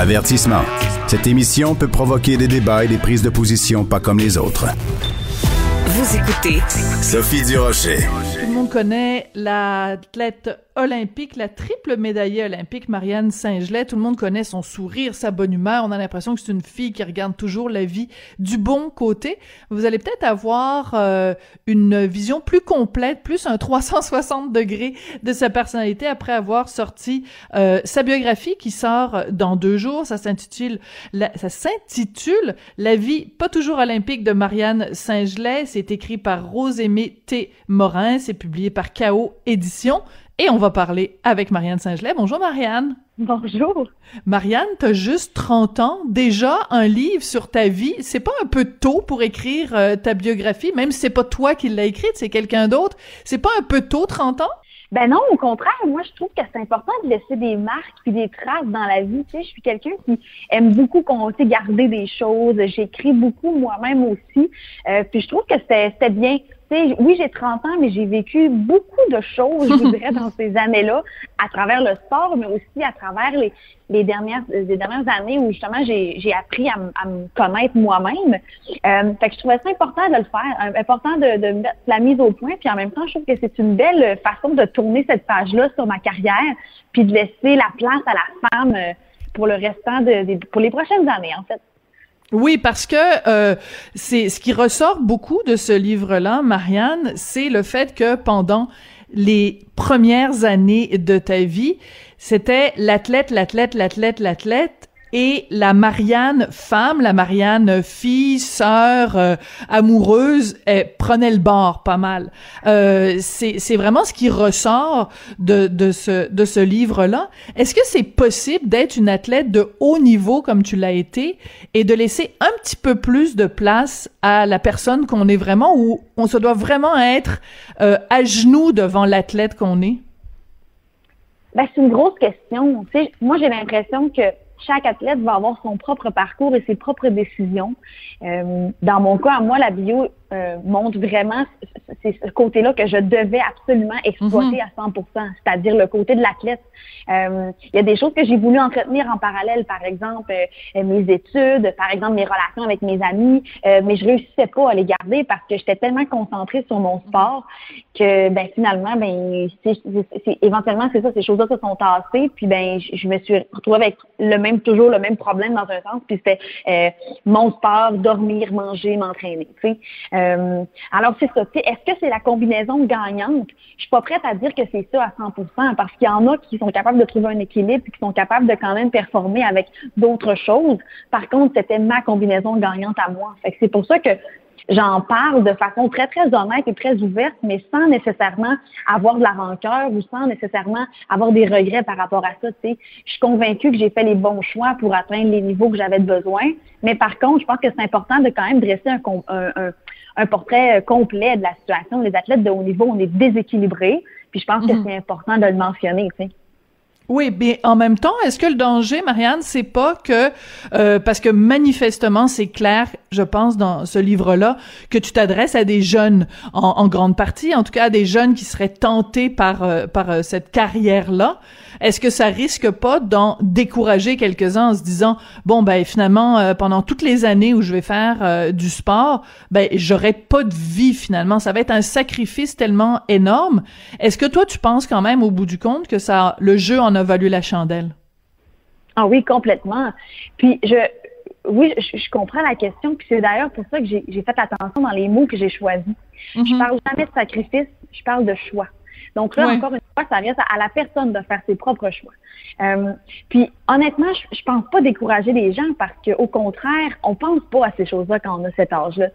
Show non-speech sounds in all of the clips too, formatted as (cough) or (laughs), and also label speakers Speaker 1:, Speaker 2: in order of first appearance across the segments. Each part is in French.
Speaker 1: Avertissement. Cette émission peut provoquer des débats et des prises de position pas comme les autres.
Speaker 2: Vous écoutez
Speaker 1: Sophie Durocher.
Speaker 3: Tout le monde connaît l'athlète olympique, la triple médaillée olympique Marianne Saint-Gelais. Tout le monde connaît son sourire, sa bonne humeur. On a l'impression que c'est une fille qui regarde toujours la vie du bon côté. Vous allez peut-être avoir euh, une vision plus complète, plus un (laughs) 360 degrés de sa personnalité après avoir sorti euh, sa biographie qui sort dans deux jours. Ça s'intitule la, ça s'intitule La vie pas toujours olympique de Marianne Saint-Gelais. C'est écrit par Rose-Aimée T. Morin. C'est publié par Chaos Éditions. Et on va parler avec Marianne Saint-Gelais. Bonjour Marianne.
Speaker 4: Bonjour.
Speaker 3: Marianne, t'as juste 30 ans, déjà un livre sur ta vie. C'est pas un peu tôt pour écrire euh, ta biographie, même si c'est pas toi qui l'as écrite, c'est quelqu'un d'autre. C'est pas un peu tôt, 30 ans?
Speaker 4: Ben non, au contraire, moi je trouve que c'est important de laisser des marques puis des traces dans la vie. Tu sais, je suis quelqu'un qui aime beaucoup compter, garder des choses. J'écris beaucoup moi-même aussi. Euh, puis je trouve que c'était bien oui, j'ai 30 ans, mais j'ai vécu beaucoup de choses, je vous (laughs) dirais, dans ces années-là, à travers le sport, mais aussi à travers les, les dernières les dernières années où justement j'ai appris à, me connaître moi-même. Euh, fait que je trouvais ça important de le faire, euh, important de, de mettre la mise au point, puis en même temps, je trouve que c'est une belle façon de tourner cette page-là sur ma carrière, puis de laisser la place à la femme euh, pour le restant de pour les prochaines années, en fait.
Speaker 3: Oui, parce que euh, c'est ce qui ressort beaucoup de ce livre-là, Marianne, c'est le fait que pendant les premières années de ta vie, c'était l'athlète, l'athlète, l'athlète, l'athlète, et la Marianne femme, la Marianne fille, sœur, euh, amoureuse, elle prenait le bord pas mal. Euh, c'est vraiment ce qui ressort de, de ce, de ce livre-là. Est-ce que c'est possible d'être une athlète de haut niveau comme tu l'as été et de laisser un petit peu plus de place à la personne qu'on est vraiment ou on se doit vraiment être euh, à genoux devant l'athlète qu'on est?
Speaker 4: Ben, c'est une grosse question. Tu sais, moi, j'ai l'impression que chaque athlète va avoir son propre parcours et ses propres décisions. Euh, dans mon cas, moi, la bio euh, montre vraiment c'est ce côté-là que je devais absolument exploiter mhm. à 100% c'est-à-dire le côté de l'athlète. Euh, il y a des choses que j'ai voulu entretenir en parallèle, par exemple euh, mes études, par exemple mes relations avec mes amis, euh, mais je réussissais pas à les garder parce que j'étais tellement concentrée sur mon sport que ben finalement ben c'est, éventuellement c'est ça ces choses-là se sont tassées puis ben je, me suis retrouvée avec le même toujours le même problème dans un sens puis c'était mon sport, dormir, manger, m'entraîner. Tu sais. Alors c'est ça. Est-ce que c'est la combinaison gagnante? Je suis pas prête à dire que c'est ça à 100% parce qu'il y en a qui sont capables de trouver un équilibre et qui sont capables de quand même performer avec d'autres choses. Par contre, c'était ma combinaison gagnante à moi. c'est pour ça que j'en parle de façon très, très honnête et très ouverte, mais sans nécessairement avoir de la rancœur ou sans nécessairement avoir des regrets par rapport à ça. Je suis convaincue que j'ai fait les bons choix pour atteindre les niveaux que j'avais besoin. Mais par contre, je pense que c'est important de quand même dresser un portrait euh, complet de la situation. Les athlètes de haut niveau, on est déséquilibrés. Puis je pense que mhm. c'est important de le mentionner.
Speaker 3: Oui, mais en même temps, est-ce que le danger, Marianne, c'est pas que euh, parce que manifestement, c'est clair, je pense dans ce livre-là, que tu t'adresses à des jeunes en, grande partie, en tout cas à des jeunes qui seraient tentés par euh, par cette carrière-là. Est-ce que ça risque pas d'en décourager quelques-uns en se disant bon ben finalement euh, pendant toutes les années où je vais faire euh, du sport, ben j'aurai pas de vie finalement, ça va être un sacrifice tellement énorme. Est-ce que toi tu penses quand même au bout du compte que ça le jeu en a valu la chandelle?
Speaker 4: Ah oui, complètement. Puis je oui, je, comprends la question, puis c'est d'ailleurs pour ça que j'ai fait attention dans les mots que j'ai choisis. Je mm-hmm. parle jamais de sacrifice, je parle de choix. Donc là, encore une fois, ça vient à la personne de faire ses propres choix. Euh, puis honnêtement, je, je pense pas décourager les gens parce qu'au contraire, on pense pas à ces choses-là quand on a cet âge-là.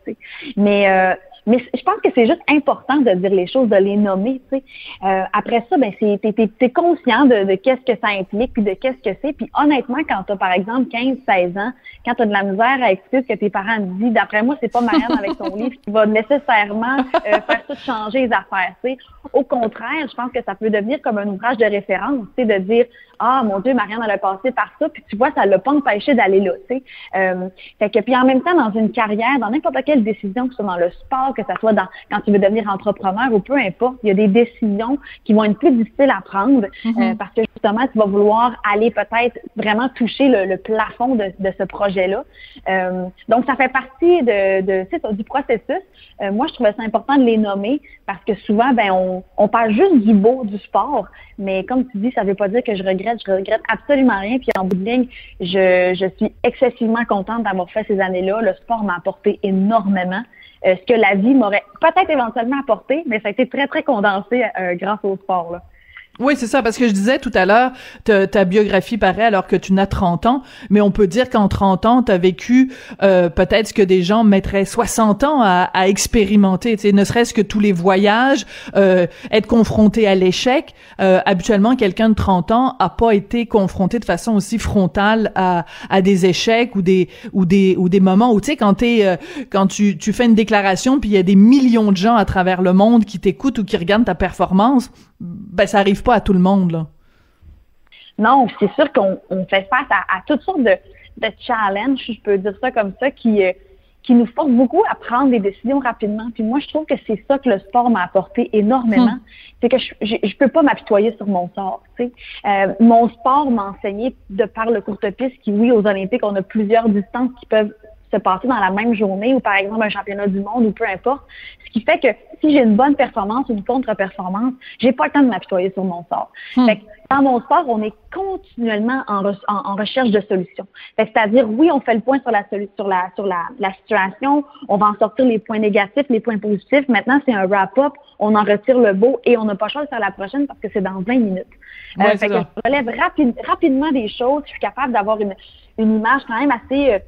Speaker 4: Mais euh, mais je pense que c'est juste important de dire les choses, de les nommer. Tu sais. Euh, après ça, ben c'est t'es, es, conscient de, de qu'est-ce que ça implique, puis de qu'est-ce que c'est. Puis honnêtement, quand tu as par exemple 15, 16 ans, quand tu as de la misère à expliquer ce que tes parents te disent, d'après moi, c'est pas Marianne avec son (laughs) livre qui va nécessairement euh, faire tout changer les affaires. Tu sais. Au contraire, je pense que ça peut devenir comme un ouvrage de référence, tu sais, de dire ah mon Dieu, Marianne elle a passé par ça, puis tu vois, ça l'a pas empêché d'aller là, tu sais. Euh, fait que puis en même temps dans une carrière, dans n'importe quelle décision, que ce soit dans le sport, que ce soit dans quand tu veux devenir entrepreneur ou peu importe, il y a des décisions qui vont être plus difficiles à prendre mm-hmm. euh, parce que justement tu vas vouloir aller peut-être vraiment toucher le, plafond de, de ce projet-là. Euh, donc ça fait partie de, de du processus. Euh, moi je trouvais ça important de les nommer parce que souvent ben on, on parle juste du beau du sport, mais comme tu dis, ça veut pas dire que je regrette. Je regrette absolument rien. Puis en bout de ligne, je, suis excessivement contente d'avoir fait ces années-là. Le sport m'a apporté énormément. Euh, ce que la vie m'aurait peut-être éventuellement apporté, mais ça a été très, très condensé euh, grâce au sport. Là.
Speaker 3: Oui, c'est ça, parce que je disais tout à l'heure, ta, biographie paraît alors que tu n'as 30 ans, mais on peut dire qu'en 30 ans, tu as vécu euh, peut-être ce que des gens mettraient 60 ans à, à expérimenter, ne serait-ce que tous les voyages, euh, être confronté à l'échec. Euh, habituellement, quelqu'un de 30 ans a pas été confronté de façon aussi frontale à, à des échecs ou des ou des ou des moments où tu sais quand euh, quand tu, tu fais une déclaration puis il y a des millions de gens à travers le monde qui t'écoutent ou qui regardent ta performance ben ça arrive pas à tout le monde là.
Speaker 4: Non, c'est sûr qu'on fait face à, toutes sortes de, de challenges, je peux dire ça comme ça, qui euh, qui nous forcent beaucoup à prendre des décisions rapidement. Puis moi, je trouve que c'est ça que le sport m'a apporté énormément. Hmm. C'est que je, je, peux pas m'apitoyer sur mon sort. Tu sais. Euh, mon sport m'a enseigné de par le courte piste, qui oui, aux Olympiques, on a plusieurs distances qui peuvent se passer dans la même journée ou par exemple un championnat du monde ou peu importe. Ce qui fait que si j'ai une bonne performance ou une contre-performance, j'ai pas le temps de m'apitoyer sur mon sort. Hmm. dans mon sport, on est continuellement en, en, recherche de solutions. C'est-à-dire, oui, on fait le point sur la sur la sur la, la situation, on va en sortir les points négatifs, les points positifs. Maintenant, c'est un wrap-up, on en retire le beau et on n'a pas le choix de faire la prochaine parce que c'est dans 20 minutes. Euh, fait que je relève rapidement des choses, je suis capable d'avoir une, une image quand même assez euh,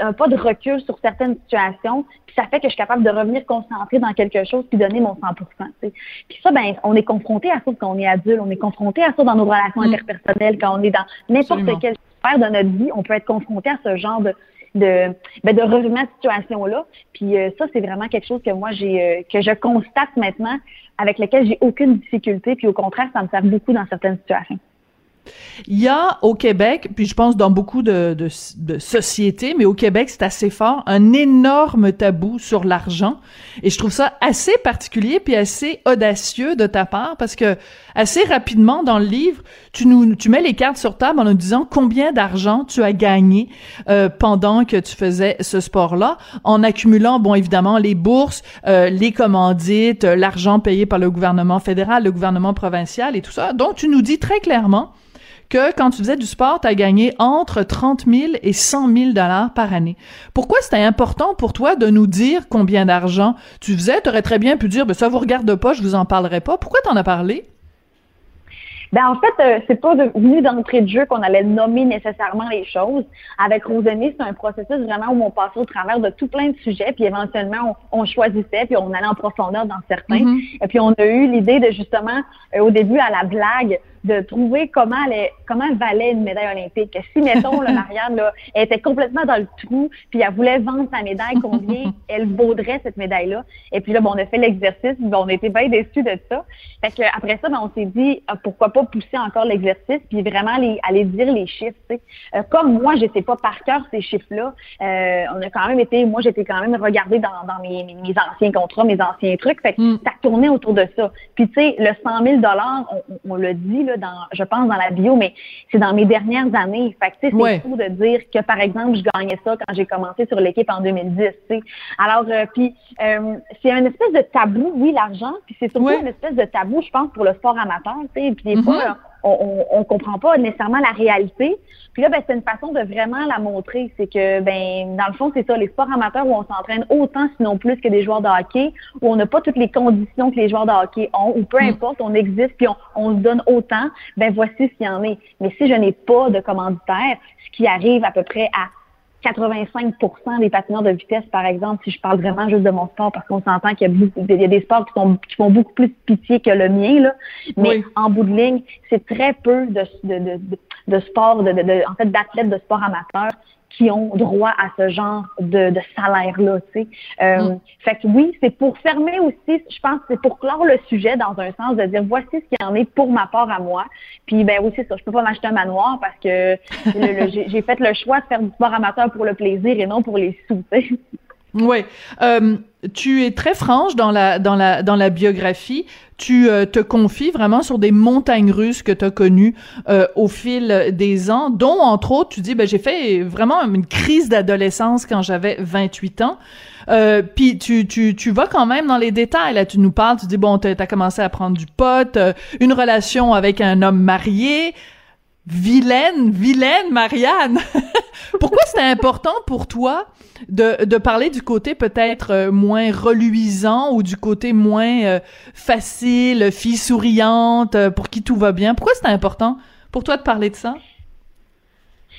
Speaker 4: un pas de recul sur certaines situations, puis ça fait que je suis capable de revenir concentrer dans quelque chose puis donner mon 100% Puis ça, ben, on est confronté à ça quand on est adulte, on est confronté à ça dans nos relations mm. interpersonnelles, quand on est dans n'importe quelle sphère de notre vie, on peut être confronté à ce genre de de, ben de revenir à cette situation-là. Puis euh, ça, c'est vraiment quelque chose que moi j'ai euh, que je constate maintenant, avec lequel j'ai aucune difficulté. Puis au contraire, ça me sert beaucoup dans certaines situations.
Speaker 3: Il y a au Québec, puis je pense dans beaucoup de, de, sociétés, mais au Québec, c'est assez fort, un énorme tabou sur l'argent. Et je trouve ça assez particulier puis assez audacieux de ta part parce que assez rapidement dans le livre, tu nous tu mets les cartes sur table en nous disant combien d'argent tu as gagné euh, pendant que tu faisais ce sport-là, en accumulant bon évidemment les bourses, euh, les commandites, l'argent payé par le gouvernement fédéral, le gouvernement provincial et tout ça. Donc tu nous dis très clairement que quand tu faisais du sport, tu as gagné entre 30 000 et 100 000 dollars par année. Pourquoi c'était important pour toi de nous dire combien d'argent tu faisais? Tu aurais très bien pu dire, ben, ça vous regarde pas, je vous en parlerai pas. Pourquoi t'en as parlé?
Speaker 4: Ben en fait, euh, c'est pas venu d'entrée de jeu qu'on allait nommer nécessairement les choses. Avec Rosemary, c'est un processus vraiment où on passait au travers de tout plein de sujets, puis éventuellement on, choisissait, puis on allait en profondeur dans certains. Mm-hmm. Et puis on a eu l'idée de justement, euh, au début à la blague, de trouver comment elle comment valait une médaille olympique. Si, mettons, le (laughs) Marianne, là, elle était complètement dans le trou, puis elle voulait vendre sa médaille, combien (laughs) elle vaudrait cette médaille-là. Et puis là, bon, on a fait l'exercice, on était bien déçus de ça. Fait que après ça, ben, on s'est dit, ah, pourquoi pas pousser encore l'exercice, puis vraiment aller, aller dire les chiffres. Euh, comme moi, je sais pas par cœur ces chiffres-là, euh, on a quand même été, moi, j'étais quand même regardée dans, dans mes, mes, anciens contrats, mes anciens trucs. Fait que mm. ça tournait autour de ça. Puis tu sais, le 100 000 on, on, le dit, là, dans, je pense, dans la bio, mais c'est dans mes dernières années. Fait que, c'est fou de dire que, par exemple, je gagnais ça quand j'ai commencé sur l'équipe en 2010, tu Alors, euh, puis, euh, c'est un espèce de tabou, oui, l'argent, puis c'est surtout une espèce de tabou, je pense, pour le sport amateur, tu sais. Puis des fois, mm-hmm on, on, comprend pas nécessairement la réalité. Puis là, ben, c'est une façon de vraiment la montrer. C'est que, ben, dans le fond, c'est ça, les sports amateurs où on s'entraîne autant, sinon plus que des joueurs de hockey, où on n'a pas toutes les conditions que les joueurs de hockey ont, ou peu mm. importe, on existe puis on, on se donne autant, ben voici ce qu'il y en est. Mais si je n'ai pas de commanditaire, ce qui arrive à peu près à 85% des patineurs de vitesse, par exemple, si je parle vraiment juste de mon sport, parce qu'on s'entend qu'il y a, y des sports qui, sont, qui font beaucoup plus pitié que le mien, là. mais en bout de ligne, c'est très peu de, de, de, de sport, de, de, en fait, d'athlètes de sport amateur qui ont droit à ce genre de, de salaire-là, tu sais. Euh, mm. Fait que oui, c'est pour fermer aussi, je pense, c'est pour clore le sujet dans un sens de dire voici ce qu'il y en est pour ma part à moi. Puis ben oui, c'est ça, je peux pas m'acheter un manoir parce que j'ai fait le choix de faire du sport amateur pour le plaisir et non pour les sous, tu
Speaker 3: Oui. Euh, tu es très franche dans la dans la dans la biographie. Tu euh, te confies vraiment sur des montagnes russes que tu as connues euh, au fil des ans, dont entre autres tu dis ben j'ai fait vraiment une crise d'adolescence quand j'avais 28 ans. Euh, puis tu, tu, tu vas quand même dans les détails. Là, tu nous parles, tu dis bon, t'as as commencé à prendre du pot, euh, une relation avec un homme marié, vilaine, vilaine Marianne. (laughs) Pourquoi c'était important pour toi de, de parler du côté peut-être euh, moins reluisant ou du côté moins euh, facile, fille souriante, euh, pour qui tout va bien? Pourquoi c'était important pour toi de parler de ça?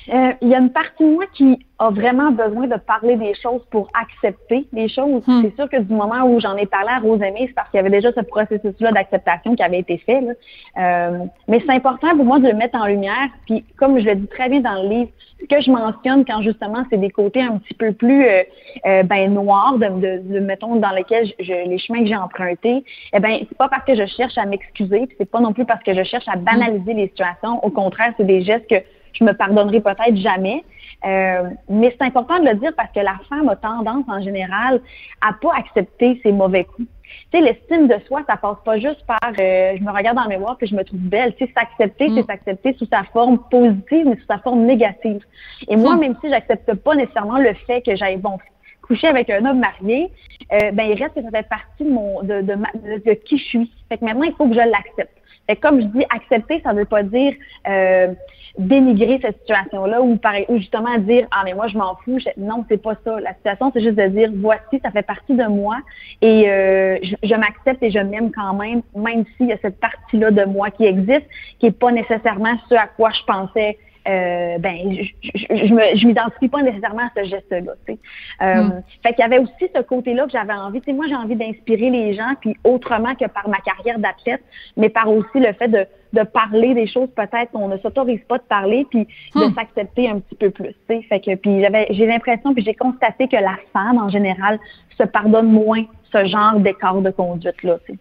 Speaker 4: Il y a une partie de moi qui a vraiment besoin de parler des choses pour accepter les choses. Hmm. C'est sûr que du moment où j'en ai parlé à Rosemée, c'est parce qu'il y avait déjà ce processus-là d'acceptation qui avait été fait. Là. Euh, mais c'est important pour moi de le mettre en lumière. Puis comme je le dis très bien dans le livre, ce que je mentionne quand justement c'est des côtés un petit peu plus euh, euh ben noirs, de, de, mettons dans lesquels je, les chemins que j'ai empruntés, eh ben c'est pas parce que je cherche à m'excuser, puis c'est pas non plus parce que je cherche à banaliser les situations. Au contraire, c'est des gestes que je me pardonnerai peut-être jamais. Euh, mais c'est important de le dire parce que la femme a tendance en général à pas accepter ses mauvais coups. Tu sais, l'estime de soi, ça passe pas juste par euh, je me regarde dans le miroir puis je me trouve belle. Tu sais, s'accepter, c'est mm. s'accepter sous sa forme positive, mais sous sa forme négative. Et moi, mm. même si j'accepte pas nécessairement le fait que j'aille bon coucher avec un homme marié, euh, ben il reste que ça fait partie de mon de, de, de, qui je suis. Fait que maintenant, il faut que je l'accepte. Que comme je dis, accepter, ça veut pas dire euh, dénigrer cette situation-là ou, ou justement dire ah mais moi je m'en fous. Non, c'est pas ça. La situation, c'est juste de dire voici, ça fait partie de moi et euh, je, m'accepte et je m'aime quand même, même s'il y a cette partie-là de moi qui existe, qui est pas nécessairement ce à quoi je pensais euh, ben je, je, m'identifie pas nécessairement à ce geste-là. Euh, hmm. Fait qu'il y avait aussi ce côté-là que j'avais envie. Tu sais, moi, j'ai envie d'inspirer les gens, puis autrement que par ma carrière d'athlète, mais par aussi le fait de, de parler des choses peut-être qu'on ne s'autorise pas de parler, puis de hmm. s'accepter un petit peu plus. Fait que puis j'avais j'ai l'impression, puis j'ai constaté que la femme en général se pardonne moins ce genre d'écart de conduite là. Tu sais.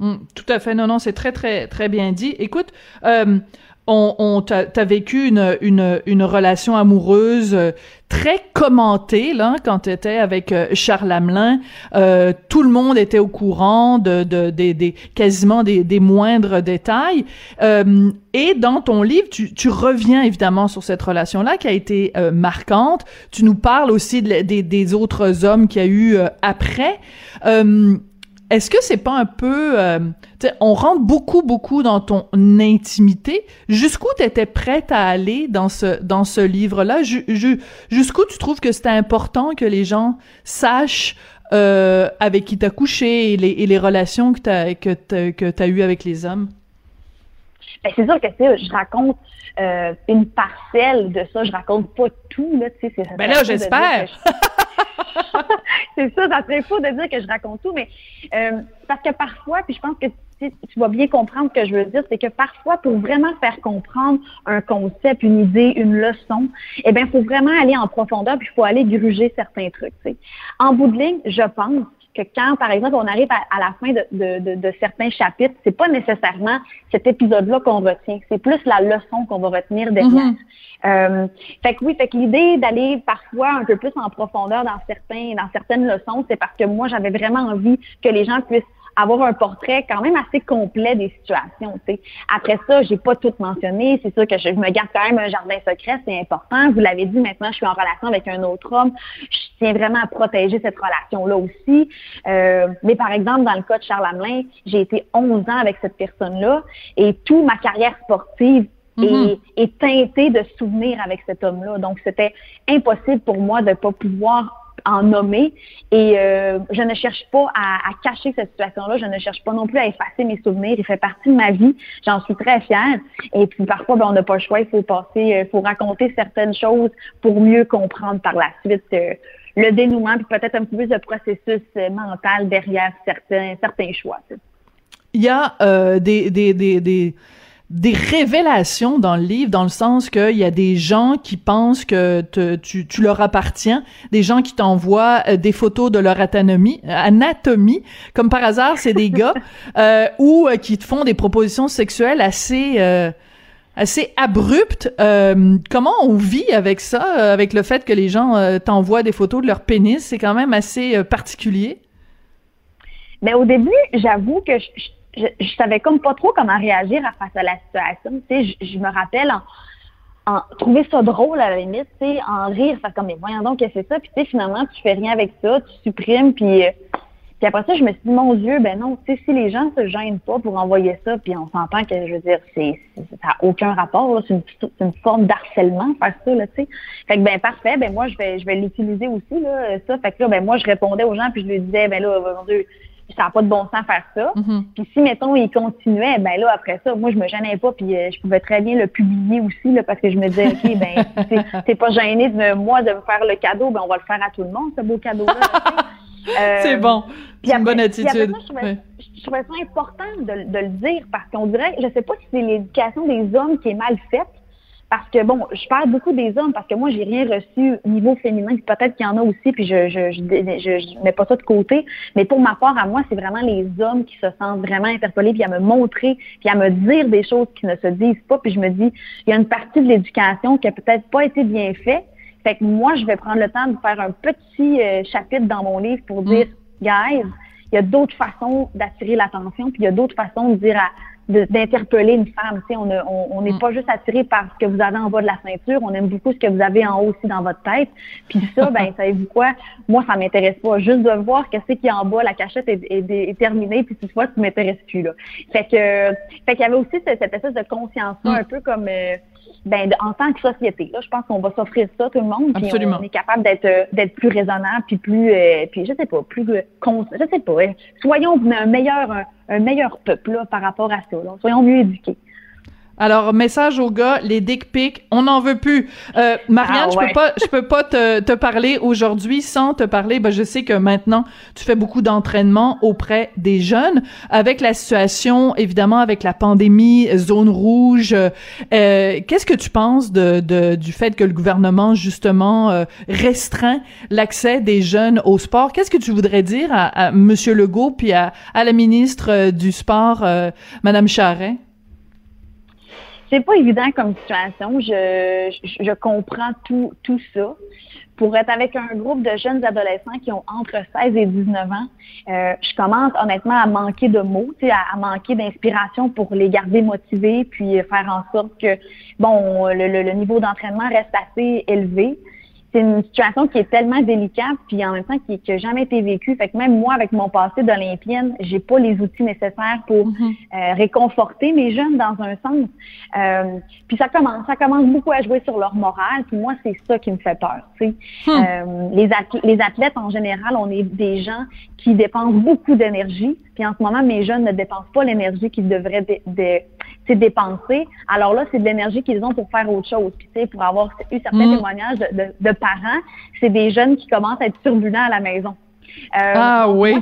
Speaker 3: Hmm, tout à fait. Non, non, c'est très, très, très bien dit. Écoute, euh, on, on t'as vécu une, une, une relation amoureuse euh, très commentée là quand t'étais avec euh, Charles Hamelin. Euh, tout le monde était au courant de, de, des quasiment des, des, moindres détails. Euh, et dans ton livre, tu, tu, reviens évidemment sur cette relation-là qui a été marquante. Tu nous parles aussi des, des autres hommes qu'il y a eu après. Est-ce que c'est pas un peu, euh, on rentre beaucoup beaucoup dans ton intimité. Jusqu'où tu étais prête à aller dans ce dans ce livre-là? Jusqu'où tu trouves que c'était important que les gens sachent euh, avec qui t'as couché et les, et les relations que t'as que t'as, que t'as eues avec les hommes?
Speaker 4: Ben, c'est sûr que je raconte euh, une parcelle de ça, je raconte pas tout là, tu sais.
Speaker 3: Ben là, j'espère. (laughs)
Speaker 4: c'est ça, ça serait faux de dire que je raconte tout, mais euh, parce que parfois, puis je pense que tu vas bien comprendre ce que je veux dire, c'est que parfois, pour vraiment faire comprendre un concept, une idée, une leçon, eh bien, il faut vraiment aller en profondeur, puis il faut aller gruger certains trucs. En bout de ligne, je pense que quand, par exemple, on arrive à, la fin de, de, de, certains chapitres, c'est pas nécessairement cet épisode-là qu'on retient, c'est plus la leçon qu'on va retenir derrière. Mm-hmm. Euh, fait que oui, fait que l'idée d'aller parfois un peu plus en profondeur dans certains, dans certaines leçons, c'est parce que moi j'avais vraiment envie que les gens puissent avoir un portrait quand même assez complet des situations. Après ça, j'ai pas tout mentionné. C'est sûr que je me garde quand même un jardin secret, c'est important. Vous l'avez dit, maintenant, je suis en relation avec un autre homme. Je tiens vraiment à protéger cette relation-là aussi. Euh, mais par exemple, dans le cas de Charles Hamelin, j'ai été 11 ans avec cette personne-là et toute ma carrière sportive est, teintée de souvenirs avec cet homme-là. Donc, c'était impossible pour moi de pas pouvoir en nommer. Et euh, je ne cherche pas à, cacher cette situation-là. Je ne cherche pas non plus à effacer mes souvenirs. Il fait partie de ma vie. J'en suis très fière. Et puis parfois, ben, on n'a pas le choix. Il faut passer, il euh, faut raconter certaines choses pour mieux comprendre par la suite euh, le dénouement, puis peut-être un peu plus de processus mental derrière certains certains choix.
Speaker 3: Il y a des, des, des, des des révélations dans le livre, dans le sens qu'il y a des gens qui pensent que tu, tu, leur appartiens, des gens qui t'envoient euh, des photos de leur anatomie, anatomie comme par hasard, c'est des gars, (laughs) euh, ou euh, qui te font des propositions sexuelles assez... Euh, assez abruptes. comment on vit avec ça, avec le fait que les gens t'envoient des photos de leur pénis? C'est quand même assez particulier.
Speaker 4: Mais au début, j'avoue que je, je, je, savais comme pas trop comment réagir face à la situation. Tu sais, je, me rappelle en, trouver ça drôle à la limite, tu sais, en rire, faire comme mais voyons donc que c'est ça, puis tu sais finalement tu fais rien avec ça, tu supprimes, puis euh, puis après ça je me suis dit mon Dieu, ben non, tu sais si les gens se gênent pas pour envoyer ça, puis on s'entend que je veux dire c'est ça a aucun rapport, c'est une, une forme d'harcèlement faire ça là, tu sais. Fait que ben parfait, ben moi je vais je vais l'utiliser aussi là, ça, fait que là ben moi je répondais aux gens puis je lui disais ben là mon Dieu ça n'a pas de bon sens faire ça. Mm-hmm. Puis si, mettons, il continuait, ben là, après ça, moi, je me gênais pas, puis euh, je pouvais très bien le publier aussi, là, parce que je me disais, OK, ben, (laughs) t'es pas gêné de moi de me faire le cadeau, ben on va le faire à tout le monde, ce beau cadeau-là. (laughs)
Speaker 3: euh, c'est bon. C'est une bonne attitude. Après
Speaker 4: ça, je, trouvais, je, trouvais, ça important de, de le dire, parce qu'on dirait, je sais pas si c'est l'éducation des hommes qui est mal faite, parce que bon, je parle beaucoup des hommes parce que moi j'ai rien reçu au niveau féminin, peut-être qu'il y en a aussi, puis je je, je mets pas ça de côté. Mais pour ma part, à moi, c'est vraiment les hommes qui se sentent vraiment interpellés, puis à me montrer, puis à me dire des choses qui ne se disent pas. Puis je me dis, il y a une partie de l'éducation qui a peut-être pas été bien faite. Fait que moi, je vais prendre le temps de faire un petit euh, chapitre dans mon livre pour dire, mm. guys, il y a d'autres façons d'attirer l'attention, puis il y a d'autres façons de dire à d'interpeller une femme. Tu sais, on n'est on, mm. pas juste attiré par ce que vous avez en bas de la ceinture, on aime beaucoup ce que vous avez en haut aussi dans votre tête. Puis ça, (laughs) ben, savez-vous quoi? Moi, ça m'intéresse pas. Juste de voir qu'est-ce qui est en bas, la cachette est, est, terminée, puis toutefois, tu m'intéresses plus, là. Fait que, fait qu'il y avait aussi cette, espèce de conscience-là, mm. un peu comme, euh, ben, en tant que société, là, je pense qu'on va s'offrir ça tout le monde, puis on, est capable d'être euh, d'être plus raisonnable, puis plus, euh, puis je sais pas, plus, je sais pas, hein. soyons un meilleur un, meilleur peuple là, par rapport à ça, là. soyons mieux éduqués.
Speaker 3: Alors, message aux gars, les dick pics, on n'en veut plus. Euh, Marianne, ah, je peux pas, je peux pas te, te parler aujourd'hui sans te parler. Ben, je sais que maintenant, tu fais beaucoup d'entraînement auprès des jeunes. Avec la situation, évidemment, avec la pandémie, zone rouge, euh, qu'est-ce que tu penses de, de, du fait que le gouvernement, justement, euh, restreint l'accès des jeunes au sport? Qu'est-ce que tu voudrais dire à, à Monsieur Legault puis à, à la ministre euh, du Sport, euh, Madame Charret?
Speaker 4: C'est pas évident comme situation. Je, je, comprends tout, tout ça. Pour être avec un groupe de jeunes adolescents qui ont entre 16 et 19 ans, euh, je commence honnêtement à manquer de mots, à, à manquer d'inspiration pour les garder motivés, puis faire en sorte que bon le, le niveau d'entraînement reste assez élevé c'est une situation qui est tellement délicate, puis en même temps qui n'a jamais été vécue. Fait que même moi, avec mon passé d'olympienne, j'ai pas les outils nécessaires pour mhm. euh, réconforter mes jeunes dans un sens. Euh, puis ça commence, ça commence beaucoup à jouer sur leur morale. Puis moi, c'est ça qui me fait peur. Tu sais. Hmm. Euh, les, les athlètes en général, on est des gens qui dépensent beaucoup d'énergie. Puis en ce moment, mes jeunes ne dépensent pas l'énergie qu'ils devraient de, dépenser. Alors là, c'est de l'énergie qu'ils ont pour faire autre chose. Puis, tu sais, pour avoir eu certains mm. témoignages de, de, parents, c'est des jeunes qui commencent à être turbulents à la maison.
Speaker 3: Euh, ah oui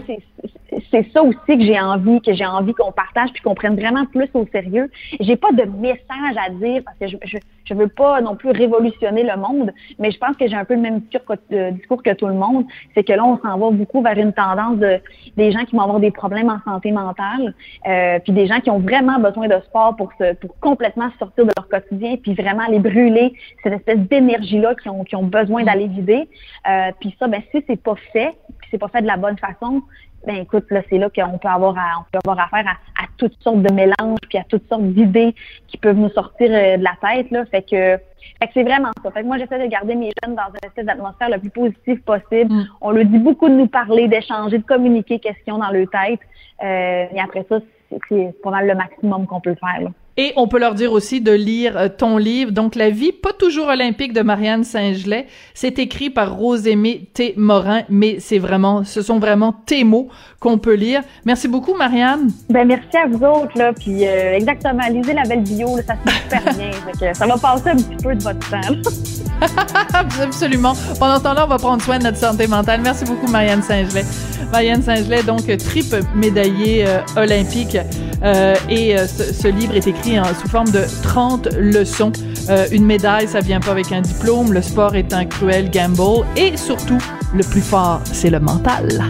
Speaker 4: c'est ça aussi que j'ai envie, que j'ai envie qu'on partage puis qu'on prenne vraiment plus au sérieux. J'ai pas de message à dire parce que je, je, je, veux pas non plus révolutionner le monde, mais je pense que j'ai un peu le même discours que, euh, discours que tout le monde. C'est que là, on s'en va beaucoup vers une tendance de des gens qui vont avoir des problèmes en santé mentale, euh, puis des gens qui ont vraiment besoin de sport pour se, pour complètement sortir de leur quotidien, puis vraiment les brûler cette espèce d'énergie là qui ont ont besoin d'aller vider. Euh, puis ça, ben si c'est pas fait, puis c'est pas fait de la bonne façon, ben écoute, là, c'est là qu'on peut avoir à, on peut avoir affaire à, à, toutes sortes de mélanges, puis à toutes sortes d'idées qui peuvent nous sortir euh, de la tête. Là. Fait que, fait que c'est vraiment ça. Fait que moi, j'essaie de garder mes jeunes dans une espèce d'atmosphère le plus positive possible. Mm. On leur dit beaucoup de nous parler, d'échanger, de communiquer questions dans leur tête. Euh, et après ça, c'est pas mal le maximum qu'on peut faire. Là.
Speaker 3: Et on peut leur dire aussi de lire euh, ton livre, donc La vie pas toujours olympique de Marianne Saint-Gelais. C'est écrit par Rose-Aimée T. Morin, mais c'est vraiment, ce sont vraiment tes mots qu'on peut lire. Merci beaucoup, Marianne.
Speaker 4: Ben, merci à vous autres, là. Puis, euh, exactement, lisez la belle bio, là, ça se super bien. ça va passer un petit peu de votre temps. (laughs)
Speaker 3: Absolument. Pendant ce temps-là, on va prendre soin de notre santé mentale. Merci beaucoup, Marianne Saint-Gelais. Marianne Saint-Gelais, donc, triple médaillée euh, olympique. Euh, et euh, ce, livre est écrit sous forme de 30 leçons. Euh, une médaille, ça vient pas avec un diplôme. Le sport est un cruel gamble. Et surtout, le plus fort, c'est le mental.